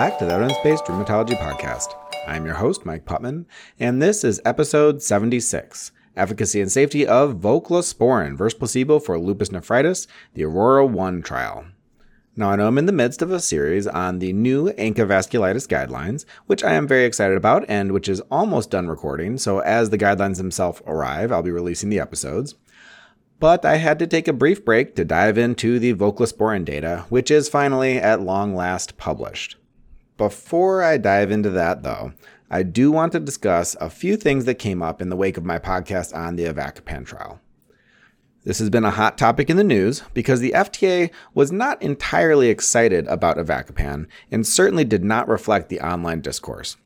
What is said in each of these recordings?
back to the Evidence Based Rheumatology Podcast. I'm your host, Mike Putman, and this is episode 76 Efficacy and Safety of Voclosporin versus Placebo for Lupus Nephritis, the Aurora 1 trial. Now, I know I'm in the midst of a series on the new ANCA vasculitis guidelines, which I am very excited about and which is almost done recording. So, as the guidelines themselves arrive, I'll be releasing the episodes but I had to take a brief break to dive into the voclosporin data, which is finally at long last published. Before I dive into that, though, I do want to discuss a few things that came up in the wake of my podcast on the Avacopan trial. This has been a hot topic in the news because the FDA was not entirely excited about Avacopan and certainly did not reflect the online discourse.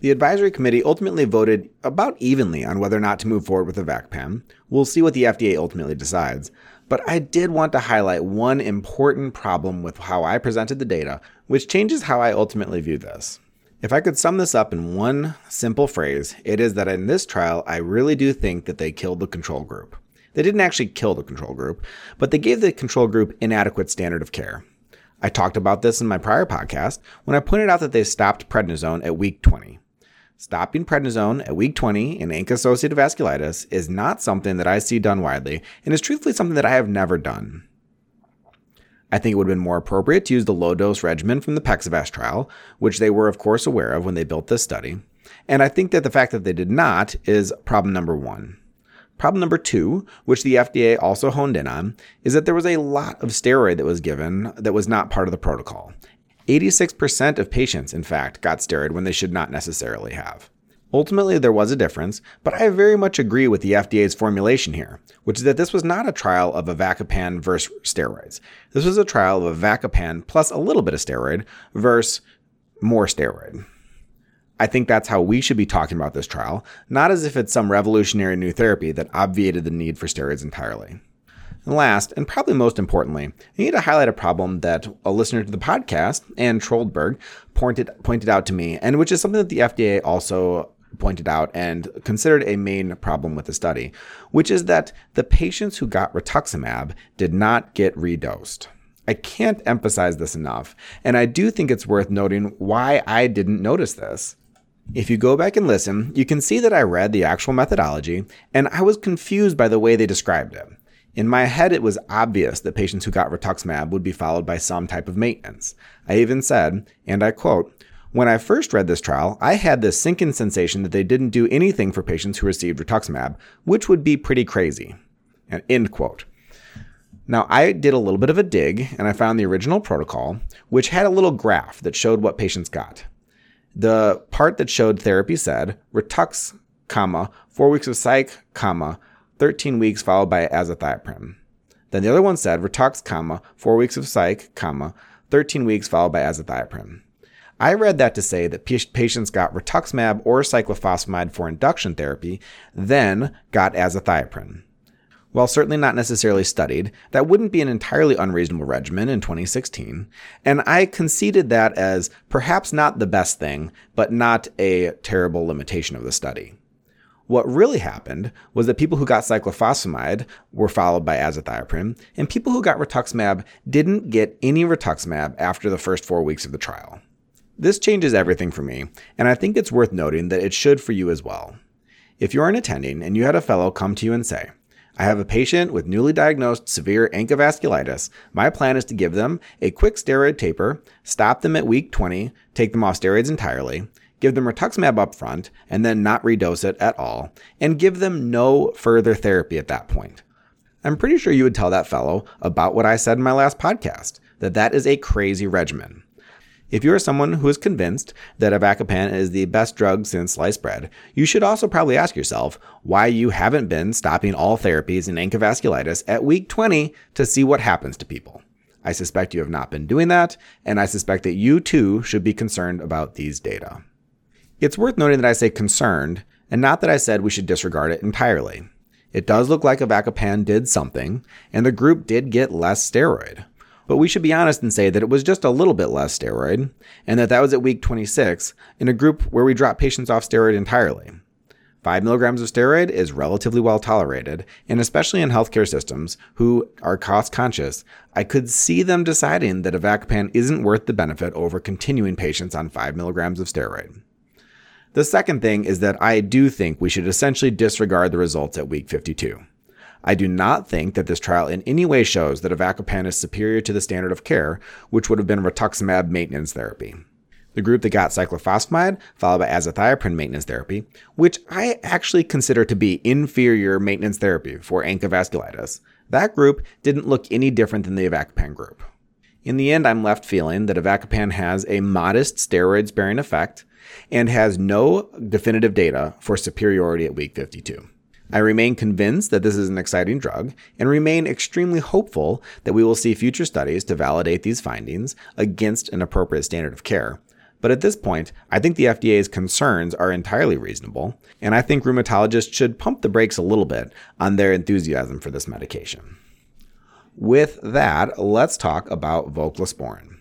The advisory committee ultimately voted about evenly on whether or not to move forward with Avacopan. We'll see what the FDA ultimately decides. But I did want to highlight one important problem with how I presented the data, which changes how I ultimately view this. If I could sum this up in one simple phrase, it is that in this trial, I really do think that they killed the control group. They didn't actually kill the control group, but they gave the control group inadequate standard of care. I talked about this in my prior podcast when I pointed out that they stopped prednisone at week 20. Stopping prednisone at week 20 in ANCA associated vasculitis is not something that I see done widely and is truthfully something that I have never done. I think it would have been more appropriate to use the low dose regimen from the PEXIVAS trial, which they were, of course, aware of when they built this study. And I think that the fact that they did not is problem number one. Problem number two, which the FDA also honed in on, is that there was a lot of steroid that was given that was not part of the protocol. 86% of patients, in fact, got steroid when they should not necessarily have. Ultimately, there was a difference, but I very much agree with the FDA's formulation here, which is that this was not a trial of Avacopan versus steroids. This was a trial of Avacopan plus a little bit of steroid versus more steroid. I think that's how we should be talking about this trial, not as if it's some revolutionary new therapy that obviated the need for steroids entirely. And last, and probably most importantly, I need to highlight a problem that a listener to the podcast, Ann Troldberg, pointed, pointed out to me, and which is something that the FDA also pointed out and considered a main problem with the study, which is that the patients who got rituximab did not get redosed. I can't emphasize this enough, and I do think it's worth noting why I didn't notice this. If you go back and listen, you can see that I read the actual methodology, and I was confused by the way they described it. In my head, it was obvious that patients who got rituximab would be followed by some type of maintenance. I even said, and I quote, when I first read this trial, I had this sinking sensation that they didn't do anything for patients who received rituximab, which would be pretty crazy. And end quote. Now, I did a little bit of a dig and I found the original protocol, which had a little graph that showed what patients got. The part that showed therapy said Ritux, comma, four weeks of cyc, comma, 13 weeks followed by azathioprine. Then the other one said Ritux, comma, 4 weeks of cyc, comma, 13 weeks followed by azathioprine. I read that to say that patients got rituximab or cyclophosphamide for induction therapy, then got azathioprine. While certainly not necessarily studied, that wouldn't be an entirely unreasonable regimen in 2016, and I conceded that as perhaps not the best thing, but not a terrible limitation of the study. What really happened was that people who got cyclophosphamide were followed by azathioprine, and people who got rituximab didn't get any rituximab after the first four weeks of the trial. This changes everything for me, and I think it's worth noting that it should for you as well. If you're an attending and you had a fellow come to you and say, I have a patient with newly diagnosed severe ANCA vasculitis. My plan is to give them a quick steroid taper, stop them at week 20, take them off steroids entirely, give them rituximab up front, and then not redose it at all, and give them no further therapy at that point. I'm pretty sure you would tell that fellow about what I said in my last podcast, that that is a crazy regimen. If you are someone who is convinced that avacopan is the best drug since sliced bread, you should also probably ask yourself why you haven't been stopping all therapies in ANCA at week 20 to see what happens to people. I suspect you have not been doing that, and I suspect that you too should be concerned about these data. It's worth noting that I say concerned, and not that I said we should disregard it entirely. It does look like Avacopan did something, and the group did get less steroid. But we should be honest and say that it was just a little bit less steroid, and that that was at week 26 in a group where we dropped patients off steroid entirely. 5 milligrams of steroid is relatively well tolerated, and especially in healthcare systems who are cost conscious, I could see them deciding that avacopan isn't worth the benefit over continuing patients on 5 milligrams of steroid. The second thing is that I do think we should essentially disregard the results at week 52. I do not think that this trial in any way shows that avacopan is superior to the standard of care, which would have been rituximab maintenance therapy the group that got cyclophosphamide, followed by azathioprine maintenance therapy, which I actually consider to be inferior maintenance therapy for ANCA. That group didn't look any different than the avacopan group. In the end, I'm left feeling that avacopan has a modest steroid sparing effect and has no definitive data for superiority at week 52. I remain convinced that this is an exciting drug and remain extremely hopeful that we will see future studies to validate these findings against an appropriate standard of care, but at this point, I think the FDA's concerns are entirely reasonable, and I think rheumatologists should pump the brakes a little bit on their enthusiasm for this medication. With that, let's talk about voclosporin.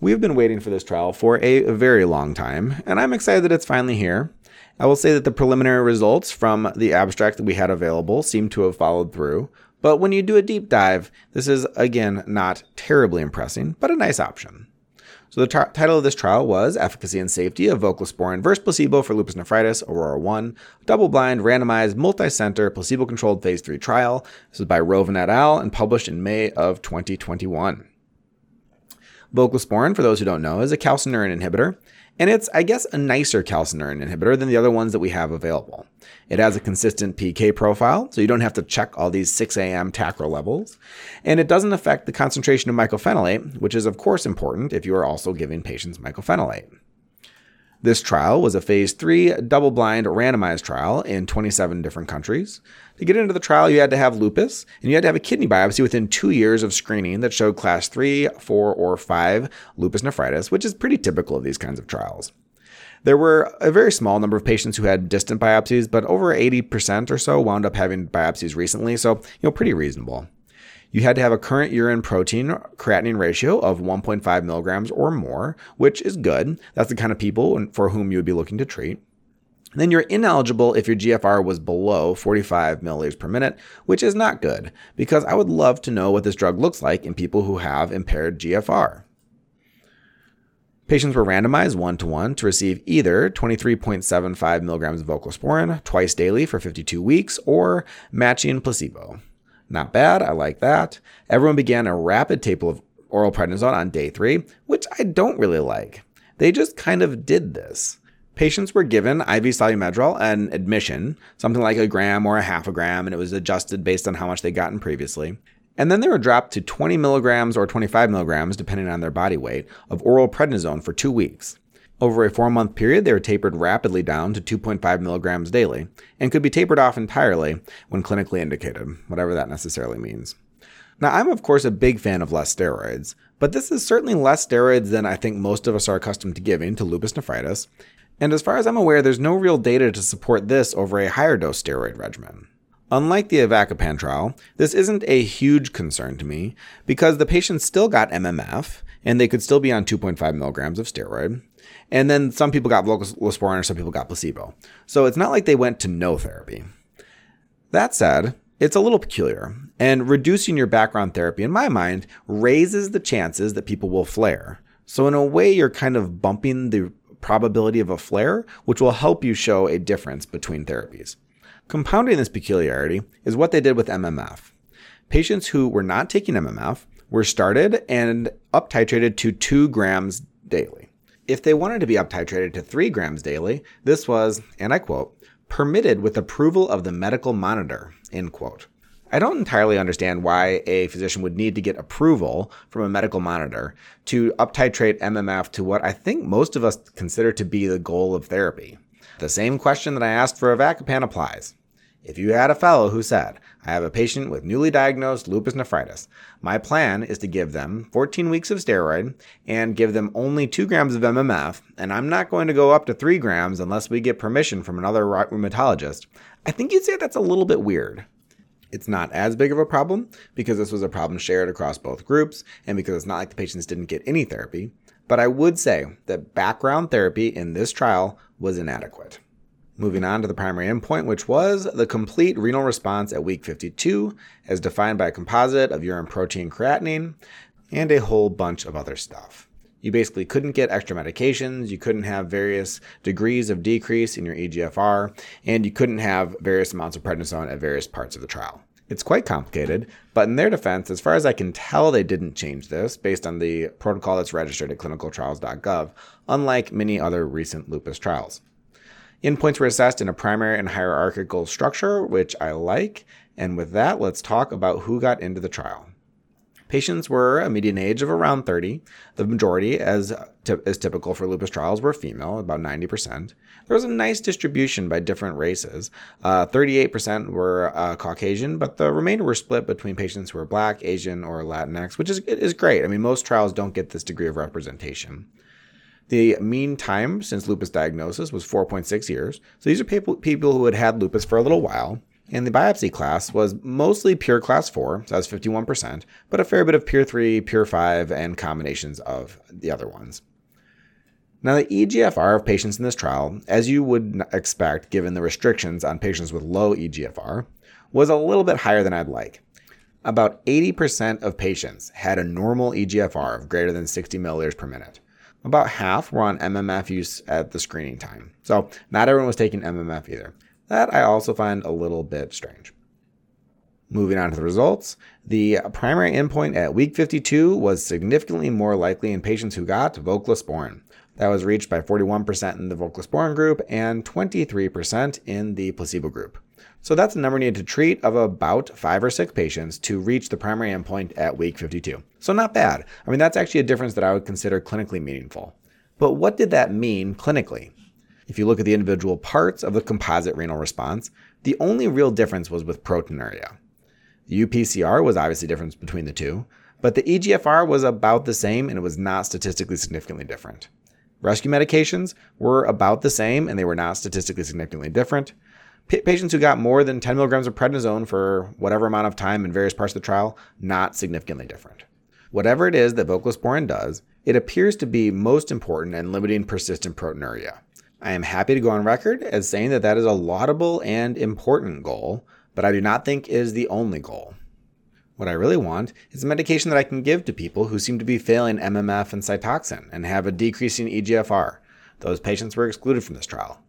We've been waiting for this trial for a very long time, and I'm excited that it's finally here. I will say that the preliminary results from the abstract that we had available seem to have followed through, but when you do a deep dive, this is again not terribly impressive, but a nice option. So the t- title of this trial was Efficacy and Safety of Voclosporin versus Placebo for Lupus Nephritis, Aurora 1, double-blind, randomized, multi-center, placebo-controlled phase 3 trial. This is by Rovin et al. and published in May of 2021. Voclosporin, for those who don't know, is a calcineurin inhibitor. And it's, I guess, a nicer calcineurin inhibitor than the other ones that we have available. It has a consistent PK profile, so you don't have to check all these 6 a.m. tacro levels. And it doesn't affect the concentration of mycophenolate, which is, of course, important if you are also giving patients mycophenolate. This trial was a phase 3 double blind randomized trial in 27 different countries. To get into the trial, you had to have lupus and you had to have a kidney biopsy within two years of screening that showed class 3, 4, or 5 lupus nephritis, which is pretty typical of these kinds of trials. There were a very small number of patients who had distant biopsies, but over 80% or so wound up having biopsies recently, so, you know, pretty reasonable. You had to have a current urine protein creatinine ratio of 1.5 milligrams or more, which is good. That's the kind of people for whom you would be looking to treat. Then you're ineligible if your GFR was below 45 milliliters per minute, which is not good, because I would love to know what this drug looks like in people who have impaired GFR. Patients were randomized one to one to receive either 23.75 milligrams of voclosporin twice daily for 52 weeks or matching placebo. Not bad, I like that. Everyone began a rapid taper of oral prednisone on day three, which I don't really like. They just kind of did this. Patients were given IV Solu-Medrol and admission, something like a gram or a half a gram, and it was adjusted based on how much they'd gotten previously. And then they were dropped to 20 milligrams or 25 milligrams, depending on their body weight, of oral prednisone for two weeks. Over a four month period, they were tapered rapidly down to 2.5 milligrams daily and could be tapered off entirely when clinically indicated, whatever that necessarily means. Now, I'm of course a big fan of less steroids, but this is certainly less steroids than I think most of us are accustomed to giving to lupus nephritis. And as far as I'm aware, there's no real data to support this over a higher dose steroid regimen. Unlike the avacopan trial, this isn't a huge concern to me because the patients still got MMF and they could still be on 2.5 milligrams of steroid. And then some people got voclosporin or some people got placebo. So it's not like they went to no therapy. That said, it's a little peculiar, and reducing your background therapy, in my mind, raises the chances that people will flare. So, in a way, you're kind of bumping the probability of a flare, which will help you show a difference between therapies. Compounding this peculiarity is what they did with MMF. Patients who were not taking MMF were started and up titrated to 2 grams daily. If they wanted to be up titrated to 3 grams daily, this was, and I quote, permitted with approval of the medical monitor, end quote. I don't entirely understand why a physician would need to get approval from a medical monitor to uptitrate MMF to what I think most of us consider to be the goal of therapy. The same question that I asked for avacopan applies. If you had a fellow who said, I have a patient with newly diagnosed lupus nephritis, my plan is to give them 14 weeks of steroid and give them only 2 grams of MMF, and I'm not going to go up to 3 grams unless we get permission from another rheumatologist, I think you'd say that's a little bit weird. It's not as big of a problem because this was a problem shared across both groups and because it's not like the patients didn't get any therapy. But I would say that background therapy in this trial was inadequate. Moving on to the primary endpoint, which was the complete renal response at week 52, as defined by a composite of urine protein creatinine and a whole bunch of other stuff. You basically couldn't get extra medications, you couldn't have various degrees of decrease in your EGFR, and you couldn't have various amounts of prednisone at various parts of the trial. It's quite complicated, but in their defense, as far as I can tell, they didn't change this based on the protocol that's registered at clinicaltrials.gov, unlike many other recent lupus trials. Endpoints were assessed in a primary and hierarchical structure, which I like. And with that, let's talk about who got into the trial. Patients were a median age of around 30. The majority, as is typical for lupus trials, were female, about 90%. There was a nice distribution by different races. Uh, 38% were uh, Caucasian, but the remainder were split between patients who were Black, Asian, or Latinx, which is, is great. I mean, most trials don't get this degree of representation. The mean time since lupus diagnosis was 4.6 years. So these are people, people who had had lupus for a little while. And the biopsy class was mostly pure class 4, so that's 51%, but a fair bit of pure 3, pure 5, and combinations of the other ones. Now, the EGFR of patients in this trial, as you would expect given the restrictions on patients with low EGFR, was a little bit higher than I'd like. About 80% of patients had a normal EGFR of greater than 60 milliliters per minute. About half were on MMF use at the screening time. So, not everyone was taking MMF either. That I also find a little bit strange. Moving on to the results, the primary endpoint at week 52 was significantly more likely in patients who got voclosporin. That was reached by 41% in the voclosporin group and 23% in the placebo group. So that's the number needed to treat of about five or six patients to reach the primary endpoint at week 52. So not bad. I mean, that's actually a difference that I would consider clinically meaningful. But what did that mean clinically? If you look at the individual parts of the composite renal response, the only real difference was with proteinuria. The UPCR was obviously difference between the two, but the EGFR was about the same and it was not statistically significantly different. Rescue medications were about the same and they were not statistically significantly different. Patients who got more than 10 milligrams of prednisone for whatever amount of time in various parts of the trial, not significantly different. Whatever it is that voclosporin does, it appears to be most important in limiting persistent proteinuria. I am happy to go on record as saying that that is a laudable and important goal, but I do not think is the only goal. What I really want is a medication that I can give to people who seem to be failing MMF and Cytoxan and have a decreasing EGFR. Those patients were excluded from this trial.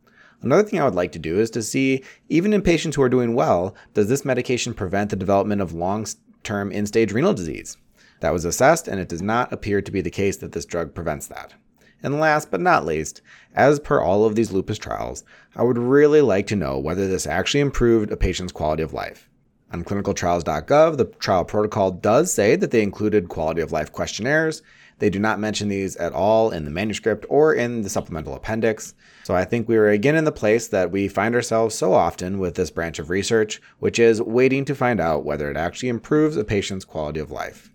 Another thing I would like to do is to see, even in patients who are doing well, does this medication prevent the development of long term end stage renal disease? That was assessed, and it does not appear to be the case that this drug prevents that. And last but not least, as per all of these lupus trials, I would really like to know whether this actually improved a patient's quality of life. On clinicaltrials.gov, the trial protocol does say that they included quality of life questionnaires. They do not mention these at all in the manuscript or in the supplemental appendix. So I think we are again in the place that we find ourselves so often with this branch of research, which is waiting to find out whether it actually improves a patient's quality of life.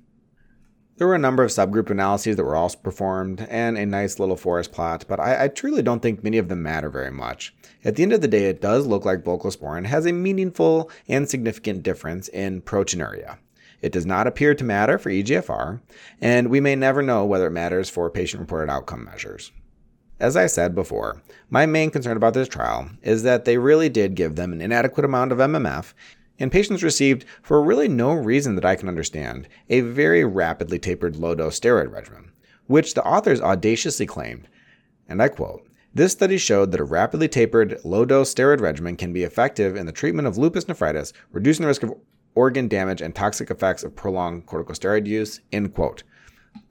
There were a number of subgroup analyses that were also performed and a nice little forest plot, but I, I, truly don't think many of them matter very much. At the end of the day, it does look like voclosporin has a meaningful and significant difference in proteinuria. It does not appear to matter for EGFR, and we may never know whether it matters for patient reported outcome measures. As I said before, my main concern about this trial is that they really did give them an inadequate amount of MMF and patients received, for really no reason that I can understand, a very rapidly tapered low dose steroid regimen, which the authors audaciously claimed, and I quote, this study showed that a rapidly tapered, low dose steroid regimen can be effective in the treatment of lupus nephritis, reducing the risk of organ damage and toxic effects of prolonged corticosteroid use. End quote.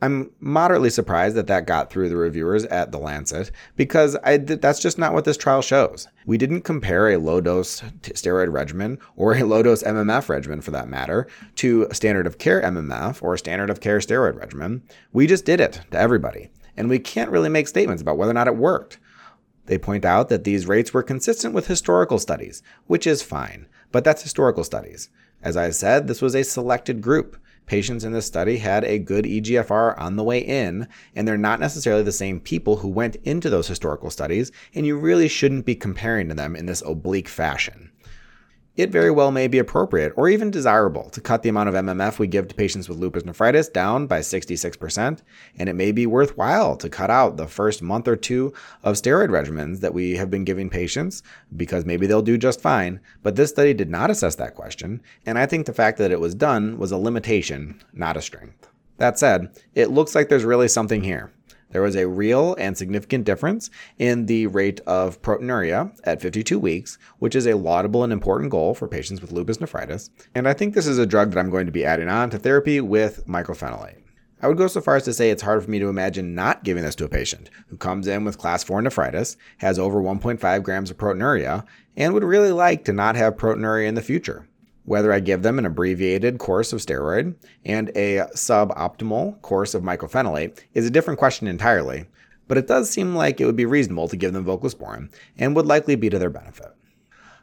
I'm moderately surprised that that got through the reviewers at The Lancet because I, that's just not what this trial shows. We didn't compare a low dose steroid regimen or a low dose MMF regimen for that matter to a standard of care MMF or a standard of care steroid regimen. We just did it to everybody. And we can't really make statements about whether or not it worked. They point out that these rates were consistent with historical studies, which is fine, but that's historical studies. As I said, this was a selected group. Patients in this study had a good EGFR on the way in, and they're not necessarily the same people who went into those historical studies, and you really shouldn't be comparing to them in this oblique fashion. It very well may be appropriate or even desirable to cut the amount of MMF we give to patients with lupus nephritis down by 66%, and it may be worthwhile to cut out the first month or two of steroid regimens that we have been giving patients because maybe they'll do just fine. But this study did not assess that question, and I think the fact that it was done was a limitation, not a strength. That said, it looks like there's really something here. There was a real and significant difference in the rate of proteinuria at 52 weeks, which is a laudable and important goal for patients with lupus nephritis. And I think this is a drug that I'm going to be adding on to therapy with mycophenolate. I would go so far as to say it's hard for me to imagine not giving this to a patient who comes in with class 4 nephritis, has over 1.5 grams of proteinuria, and would really like to not have proteinuria in the future. Whether I give them an abbreviated course of steroid and a suboptimal course of mycophenolate is a different question entirely, but it does seem like it would be reasonable to give them voclosporin and would likely be to their benefit.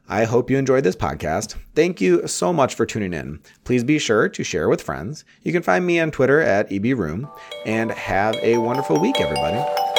I hope you enjoyed this podcast. Thank you so much for tuning in. Please be sure to share with friends. You can find me on Twitter at EBRheum, and have a wonderful week, everybody.